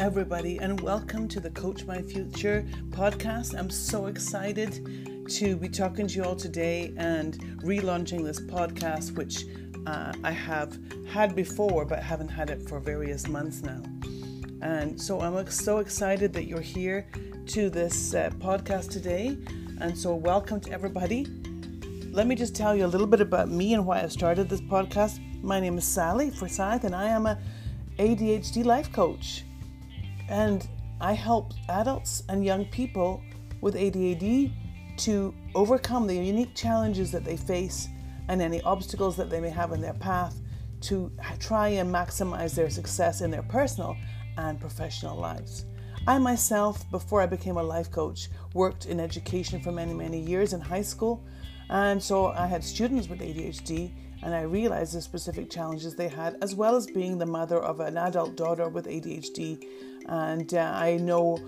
everybody, and welcome to the Coach My Future podcast. I'm so excited to be talking to you all today and relaunching this podcast, which uh, I have had before but haven't had it for various months now. And so I'm so excited that you're here to this uh, podcast today. And so, welcome to everybody. Let me just tell you a little bit about me and why I started this podcast. My name is Sally Forsyth, and I am a ADHD life coach. And I help adults and young people with ADHD to overcome the unique challenges that they face and any obstacles that they may have in their path to try and maximize their success in their personal and professional lives. I myself, before I became a life coach, worked in education for many, many years in high school. And so I had students with ADHD, and I realized the specific challenges they had, as well as being the mother of an adult daughter with ADHD. And uh, I know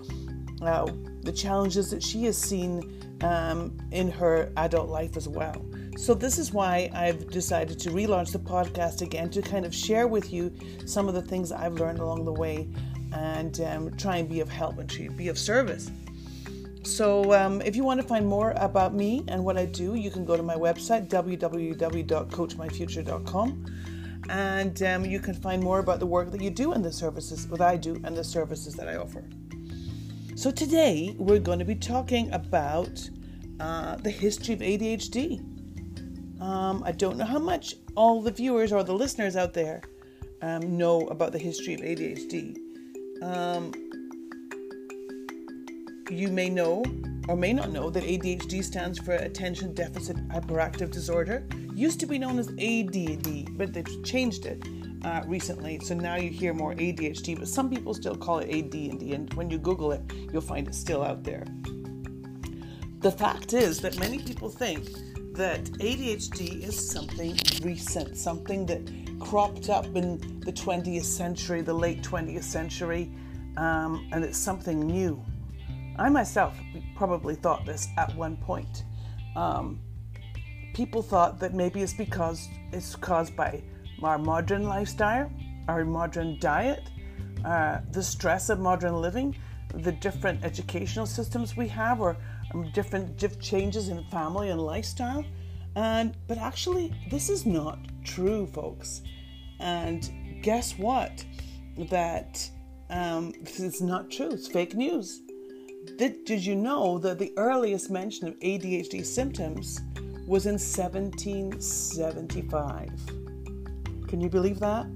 uh, the challenges that she has seen um, in her adult life as well. So, this is why I've decided to relaunch the podcast again to kind of share with you some of the things I've learned along the way and um, try and be of help and to be of service. So, um, if you want to find more about me and what I do, you can go to my website, www.coachmyfuture.com, and um, you can find more about the work that you do and the services, that I do, and the services that I offer. So, today we're going to be talking about uh, the history of ADHD. Um, I don't know how much all the viewers or the listeners out there um, know about the history of ADHD. Um, you may know or may not know that ADHD stands for Attention Deficit Hyperactive Disorder. Used to be known as ADD, but they've changed it uh, recently. So now you hear more ADHD, but some people still call it ADD, and when you Google it, you'll find it still out there. The fact is that many people think that ADHD is something recent, something that cropped up in the 20th century, the late 20th century, um, and it's something new. I myself probably thought this at one point. Um, people thought that maybe it's because it's caused by our modern lifestyle, our modern diet, uh, the stress of modern living, the different educational systems we have, or um, different diff- changes in family and lifestyle. And but actually, this is not true, folks. And guess what? That um, this is not true. It's fake news. Did, did you know that the earliest mention of ADHD symptoms was in 1775? Can you believe that?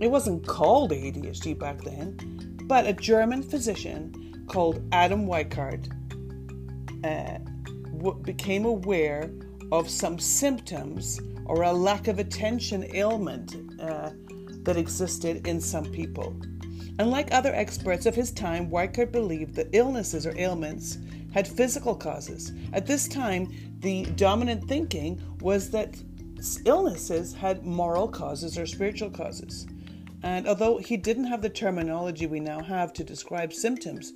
It wasn't called ADHD back then, but a German physician called Adam Weikard uh, became aware of some symptoms or a lack of attention ailment uh, that existed in some people. Unlike other experts of his time, Weikard believed that illnesses or ailments had physical causes. At this time, the dominant thinking was that illnesses had moral causes or spiritual causes. And although he didn't have the terminology we now have to describe symptoms,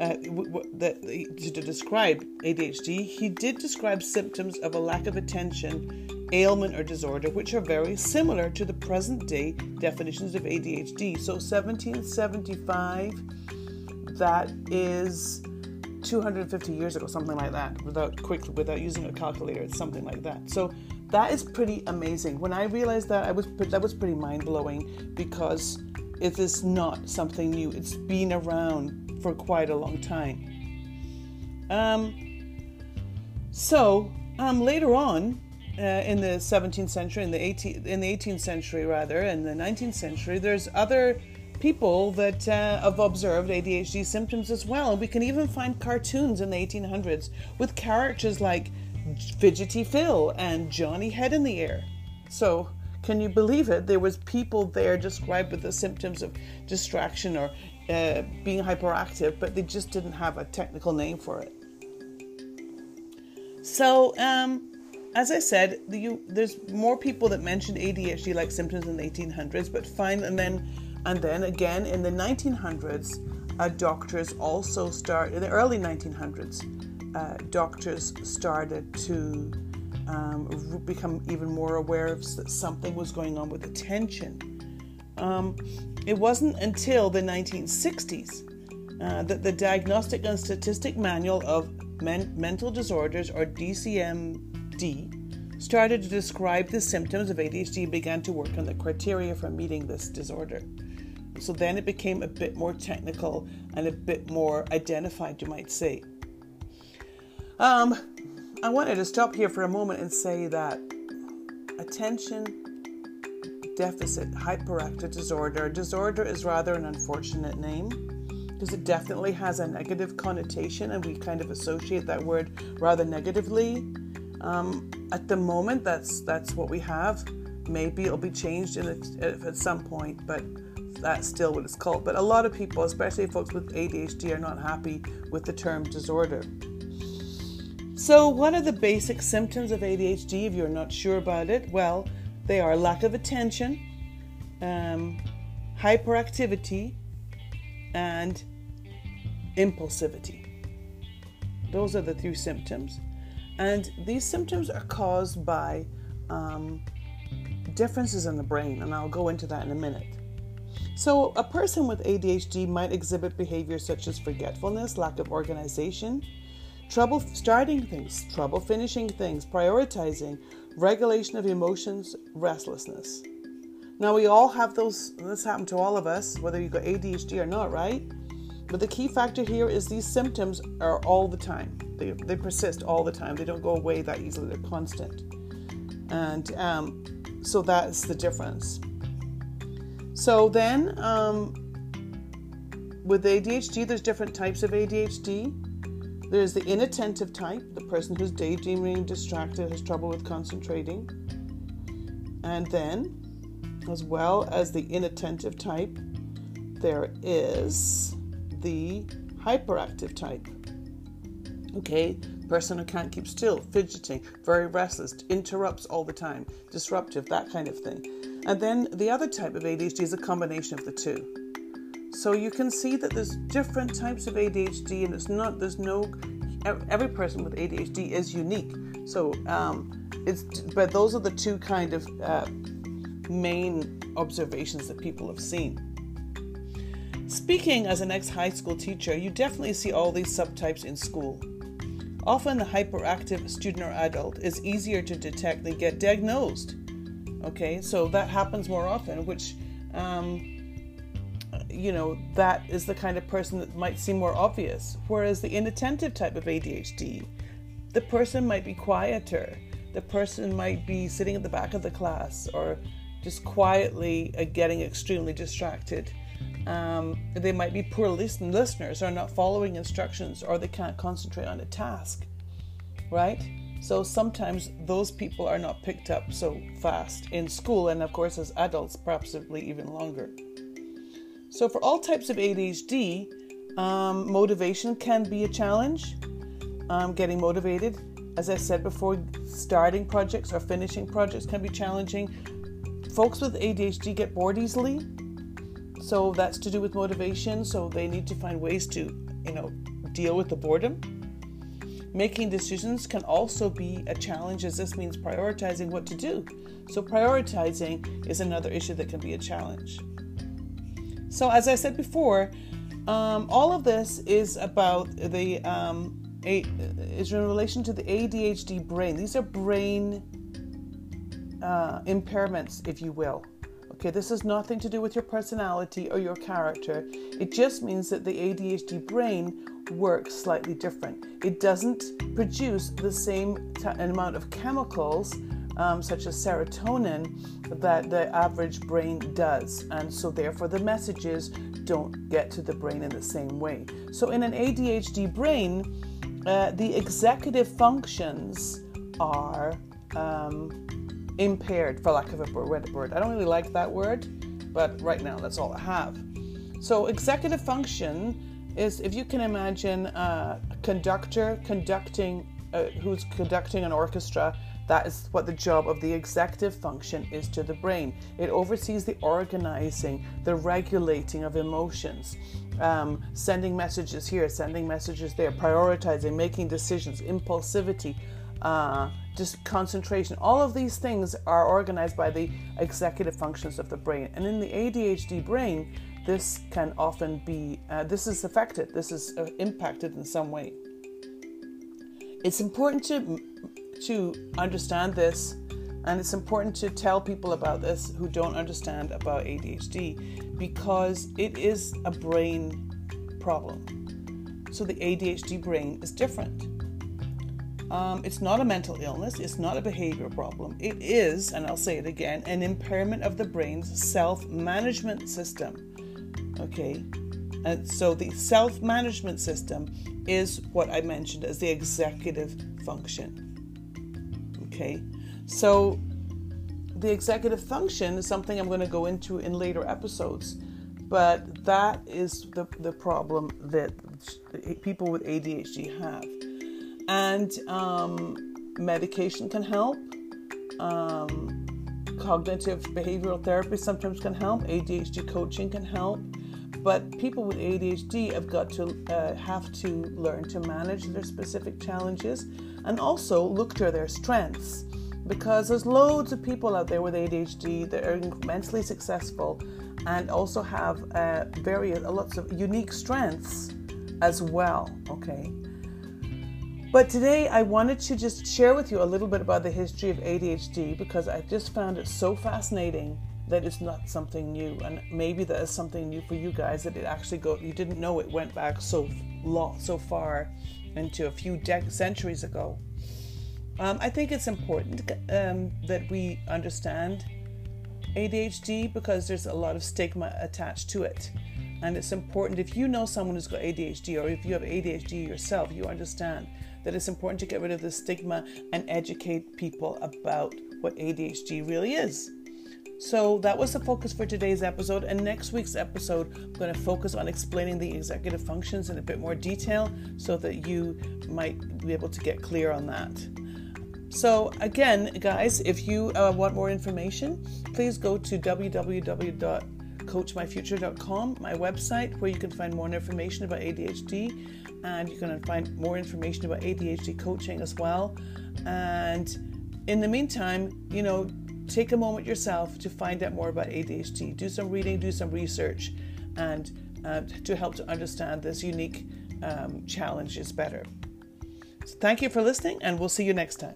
uh, w- w- to describe ADHD, he did describe symptoms of a lack of attention ailment or disorder, which are very similar to the present day definitions of ADHD. So 1775, that is 250 years ago, something like that, without quickly without using a calculator, it's something like that. So that is pretty amazing. When I realized that, I was that was pretty mind blowing because it is not something new. It's been around for quite a long time. Um, so um, later on, uh, in the 17th century, in the 18th, in the 18th century rather, in the 19th century, there's other people that uh, have observed ADHD symptoms as well. We can even find cartoons in the 1800s with characters like Fidgety Phil and Johnny Head in the Air. So, can you believe it? There was people there described with the symptoms of distraction or uh, being hyperactive, but they just didn't have a technical name for it. So, um, as I said, the, there's more people that mentioned ADHD-like symptoms in the 1800s, but fine, and then and then again in the 1900s, uh, doctors also start in the early 1900s. Uh, doctors started to um, become even more aware of that something was going on with attention. um, it wasn't until the 1960s uh, that the Diagnostic and Statistic Manual of Men- Mental Disorders, or DCMD, started to describe the symptoms of ADHD and began to work on the criteria for meeting this disorder. So then it became a bit more technical and a bit more identified, you might say. Um, I wanted to stop here for a moment and say that attention deficit hyperactive disorder. Disorder is rather an unfortunate name because it definitely has a negative connotation and we kind of associate that word rather negatively. Um, at the moment, that's that's what we have. Maybe it'll be changed in a, at some point, but that's still what it's called. But a lot of people, especially folks with ADHD, are not happy with the term disorder. So, what are the basic symptoms of ADHD if you're not sure about it? Well, they are lack of attention, um, hyperactivity, and impulsivity. Those are the three symptoms. And these symptoms are caused by um, differences in the brain, and I'll go into that in a minute. So, a person with ADHD might exhibit behaviors such as forgetfulness, lack of organization, trouble starting things, trouble finishing things, prioritizing, regulation of emotions, restlessness. Now, we all have those, this happened to all of us, whether you've got ADHD or not, right? But the key factor here is these symptoms are all the time. They, they persist all the time. They don't go away that easily. They're constant. And um, so that's the difference. So then, um, with ADHD, there's different types of ADHD. There's the inattentive type, the person who's daydreaming, distracted, has trouble with concentrating. And then, as well as the inattentive type, there is the hyperactive type. Okay, person who can't keep still, fidgeting, very restless, interrupts all the time, disruptive, that kind of thing. And then the other type of ADHD is a combination of the two. So you can see that there's different types of ADHD, and it's not there's no every person with ADHD is unique. So um, it's but those are the two kind of uh, main observations that people have seen. Speaking as an ex high school teacher, you definitely see all these subtypes in school. Often, the hyperactive student or adult is easier to detect than get diagnosed. Okay, so that happens more often, which, um, you know, that is the kind of person that might seem more obvious. Whereas the inattentive type of ADHD, the person might be quieter, the person might be sitting at the back of the class or just quietly uh, getting extremely distracted um, they might be poor listen- listeners or not following instructions or they can't concentrate on a task, right? So sometimes those people are not picked up so fast in school, and of course, as adults, possibly even longer. So, for all types of ADHD, um, motivation can be a challenge. Um, getting motivated, as I said before, starting projects or finishing projects can be challenging. Folks with ADHD get bored easily, so that's to do with motivation. So they need to find ways to, you know, deal with the boredom. Making decisions can also be a challenge, as this means prioritizing what to do. So, prioritizing is another issue that can be a challenge. So, as I said before, um, all of this is about the um, a, is in relation to the ADHD brain. These are brain uh, impairments, if you will. Okay, this has nothing to do with your personality or your character. It just means that the ADHD brain works slightly different. It doesn't produce the same t- amount of chemicals, um, such as serotonin, that the average brain does. And so, therefore, the messages don't get to the brain in the same way. So, in an ADHD brain, uh, the executive functions are um, impaired, for lack of a better word. I don't really like that word, but right now that's all I have. So, executive function is if you can imagine a conductor conducting, uh, who's conducting an orchestra. That is what the job of the executive function is to the brain. It oversees the organizing, the regulating of emotions, um, sending messages here, sending messages there, prioritizing, making decisions, impulsivity, uh, just concentration. All of these things are organized by the executive functions of the brain. And in the ADHD brain, this can often be, uh, this is affected, this is uh, impacted in some way. It's important to, to understand this, and it's important to tell people about this who don't understand about ADHD because it is a brain problem. So the ADHD brain is different. Um, it's not a mental illness, it's not a behavior problem. It is, and I'll say it again, an impairment of the brain's self management system. Okay? And so the self management system is what I mentioned as the executive function. Okay? So the executive function is something I'm going to go into in later episodes, but that is the, the problem that people with ADHD have and um, medication can help. Um, cognitive behavioral therapy sometimes can help. ADHD coaching can help. But people with ADHD have got to uh, have to learn to manage their specific challenges and also look to their strengths because there's loads of people out there with ADHD that are immensely successful and also have uh, various lots of unique strengths as well. Okay, but today I wanted to just share with you a little bit about the history of ADHD because I just found it so fascinating that it's not something new and maybe that is something new for you guys that it actually go you didn't know it went back so long so far into a few centuries ago. Um, I think it's important um, that we understand ADHD because there's a lot of stigma attached to it. And it's important if you know someone who's got ADHD or if you have ADHD yourself, you understand that it's important to get rid of the stigma and educate people about what ADHD really is. So that was the focus for today's episode. And next week's episode, I'm going to focus on explaining the executive functions in a bit more detail so that you might be able to get clear on that. So, again, guys, if you uh, want more information, please go to www.coachmyfuture.com, my website, where you can find more information about ADHD and you're going to find more information about ADHD coaching as well. And in the meantime, you know, take a moment yourself to find out more about ADHD. Do some reading, do some research, and uh, to help to understand this unique um, is better. So thank you for listening, and we'll see you next time.